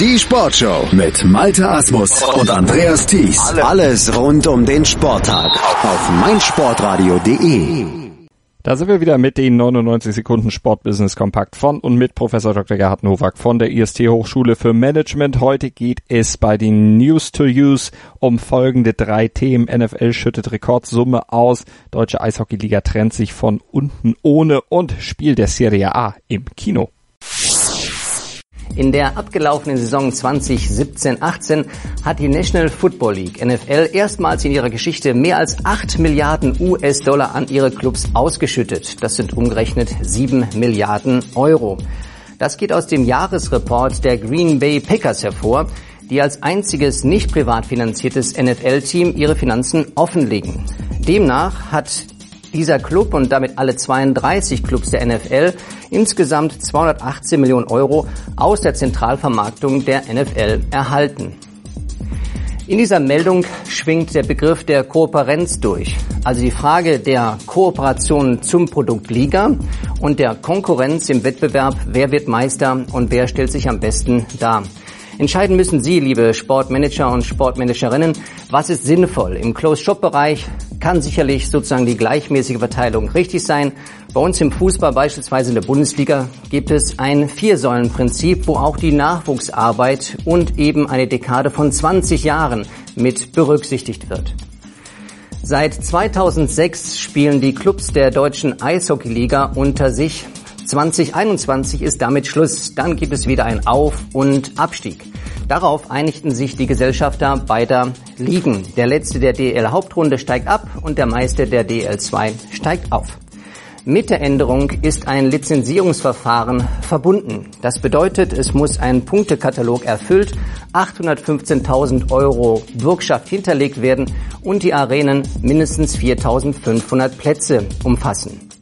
Die Sportshow mit Malte Asmus und Andreas Thies. Alles rund um den Sporttag auf meinsportradio.de. Da sind wir wieder mit den 99 Sekunden Sportbusiness Kompakt von und mit Professor Dr. Gerhard Nowak von der IST Hochschule für Management. Heute geht es bei den News to Use um folgende drei Themen. NFL schüttet Rekordsumme aus, Deutsche Eishockeyliga trennt sich von unten ohne und Spiel der Serie A im Kino. In der abgelaufenen Saison 2017-18 hat die National Football League NFL erstmals in ihrer Geschichte mehr als 8 Milliarden US-Dollar an ihre Clubs ausgeschüttet. Das sind umgerechnet 7 Milliarden Euro. Das geht aus dem Jahresreport der Green Bay Packers hervor, die als einziges nicht privat finanziertes NFL-Team ihre Finanzen offenlegen. Demnach hat dieser Club und damit alle 32 Clubs der NFL insgesamt 218 Millionen Euro aus der Zentralvermarktung der NFL erhalten. In dieser Meldung schwingt der Begriff der Kooperenz durch, also die Frage der Kooperation zum Produkt Liga und der Konkurrenz im Wettbewerb, wer wird Meister und wer stellt sich am besten dar. Entscheiden müssen Sie, liebe Sportmanager und Sportmanagerinnen, was ist sinnvoll. Im Closed-Shop-Bereich kann sicherlich sozusagen die gleichmäßige Verteilung richtig sein. Bei uns im Fußball, beispielsweise in der Bundesliga, gibt es ein Viersäulenprinzip, wo auch die Nachwuchsarbeit und eben eine Dekade von 20 Jahren mit berücksichtigt wird. Seit 2006 spielen die Clubs der deutschen Eishockeyliga unter sich 2021 ist damit Schluss. Dann gibt es wieder ein Auf- und Abstieg. Darauf einigten sich die Gesellschafter beider Ligen. Der letzte der DL-Hauptrunde steigt ab und der Meister der DL2 steigt auf. Mit der Änderung ist ein Lizenzierungsverfahren verbunden. Das bedeutet, es muss ein Punktekatalog erfüllt, 815.000 Euro Bürgschaft hinterlegt werden und die Arenen mindestens 4.500 Plätze umfassen.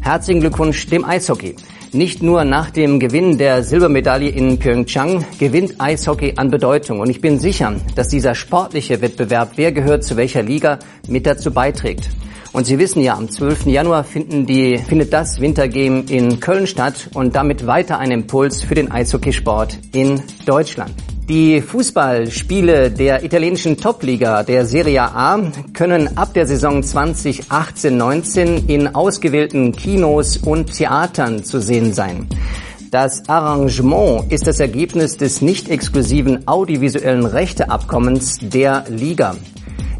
Herzlichen Glückwunsch dem Eishockey. Nicht nur nach dem Gewinn der Silbermedaille in Pyeongchang gewinnt Eishockey an Bedeutung. Und ich bin sicher, dass dieser sportliche Wettbewerb, wer gehört zu welcher Liga, mit dazu beiträgt. Und Sie wissen ja, am 12. Januar die, findet das Wintergame in Köln statt und damit weiter ein Impuls für den Eishockeysport in Deutschland. Die Fußballspiele der italienischen Topliga der Serie A können ab der Saison 2018-19 in ausgewählten Kinos und Theatern zu sehen sein. Das Arrangement ist das Ergebnis des nicht exklusiven audiovisuellen Rechteabkommens der Liga.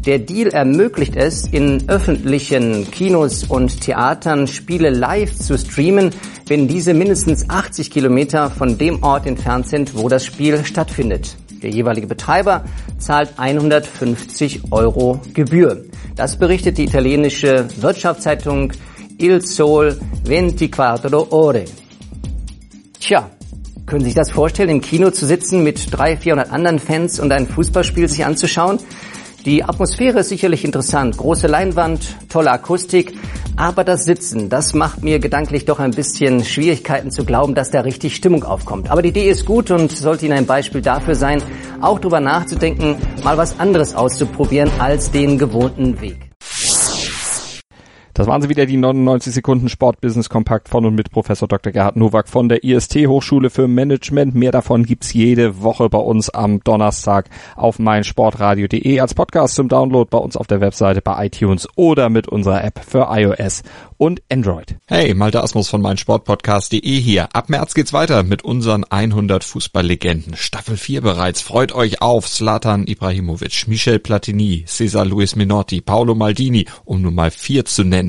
Der Deal ermöglicht es, in öffentlichen Kinos und Theatern Spiele live zu streamen, wenn diese mindestens 80 Kilometer von dem Ort entfernt sind, wo das Spiel stattfindet. Der jeweilige Betreiber zahlt 150 Euro Gebühr. Das berichtet die italienische Wirtschaftszeitung Il Sol 24 Ore. Tja, können Sie sich das vorstellen, im Kino zu sitzen mit 300, 400 anderen Fans und ein Fußballspiel sich anzuschauen? Die Atmosphäre ist sicherlich interessant. Große Leinwand, tolle Akustik. Aber das Sitzen, das macht mir gedanklich doch ein bisschen Schwierigkeiten zu glauben, dass da richtig Stimmung aufkommt. Aber die Idee ist gut und sollte Ihnen ein Beispiel dafür sein, auch darüber nachzudenken, mal was anderes auszuprobieren als den gewohnten Weg. Das waren sie wieder, die 99 Sekunden Sportbusiness Kompakt von und mit Professor Dr. Gerhard Nowak von der IST Hochschule für Management. Mehr davon gibt's jede Woche bei uns am Donnerstag auf meinsportradio.de als Podcast zum Download bei uns auf der Webseite bei iTunes oder mit unserer App für iOS und Android. Hey, Malte Asmus von meinsportpodcast.de hier. Ab März geht's weiter mit unseren 100 Fußballlegenden. Staffel 4 bereits. Freut euch auf Zlatan Ibrahimovic, Michel Platini, Cesar Luis Minotti, Paolo Maldini, um nur mal vier zu nennen.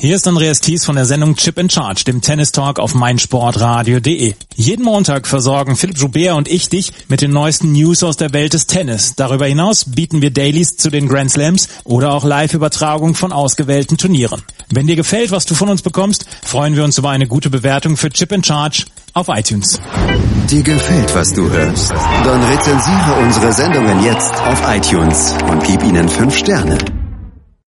Hier ist Andreas Thies von der Sendung Chip in Charge, dem Tennis Talk auf meinsportradio.de. Jeden Montag versorgen Philipp Joubert und ich dich mit den neuesten News aus der Welt des Tennis. Darüber hinaus bieten wir Dailies zu den Grand Slams oder auch Live-Übertragung von ausgewählten Turnieren. Wenn dir gefällt, was du von uns bekommst, freuen wir uns über eine gute Bewertung für Chip in Charge auf iTunes. Dir gefällt, was du hörst? Dann rezensiere unsere Sendungen jetzt auf iTunes und gib ihnen fünf Sterne.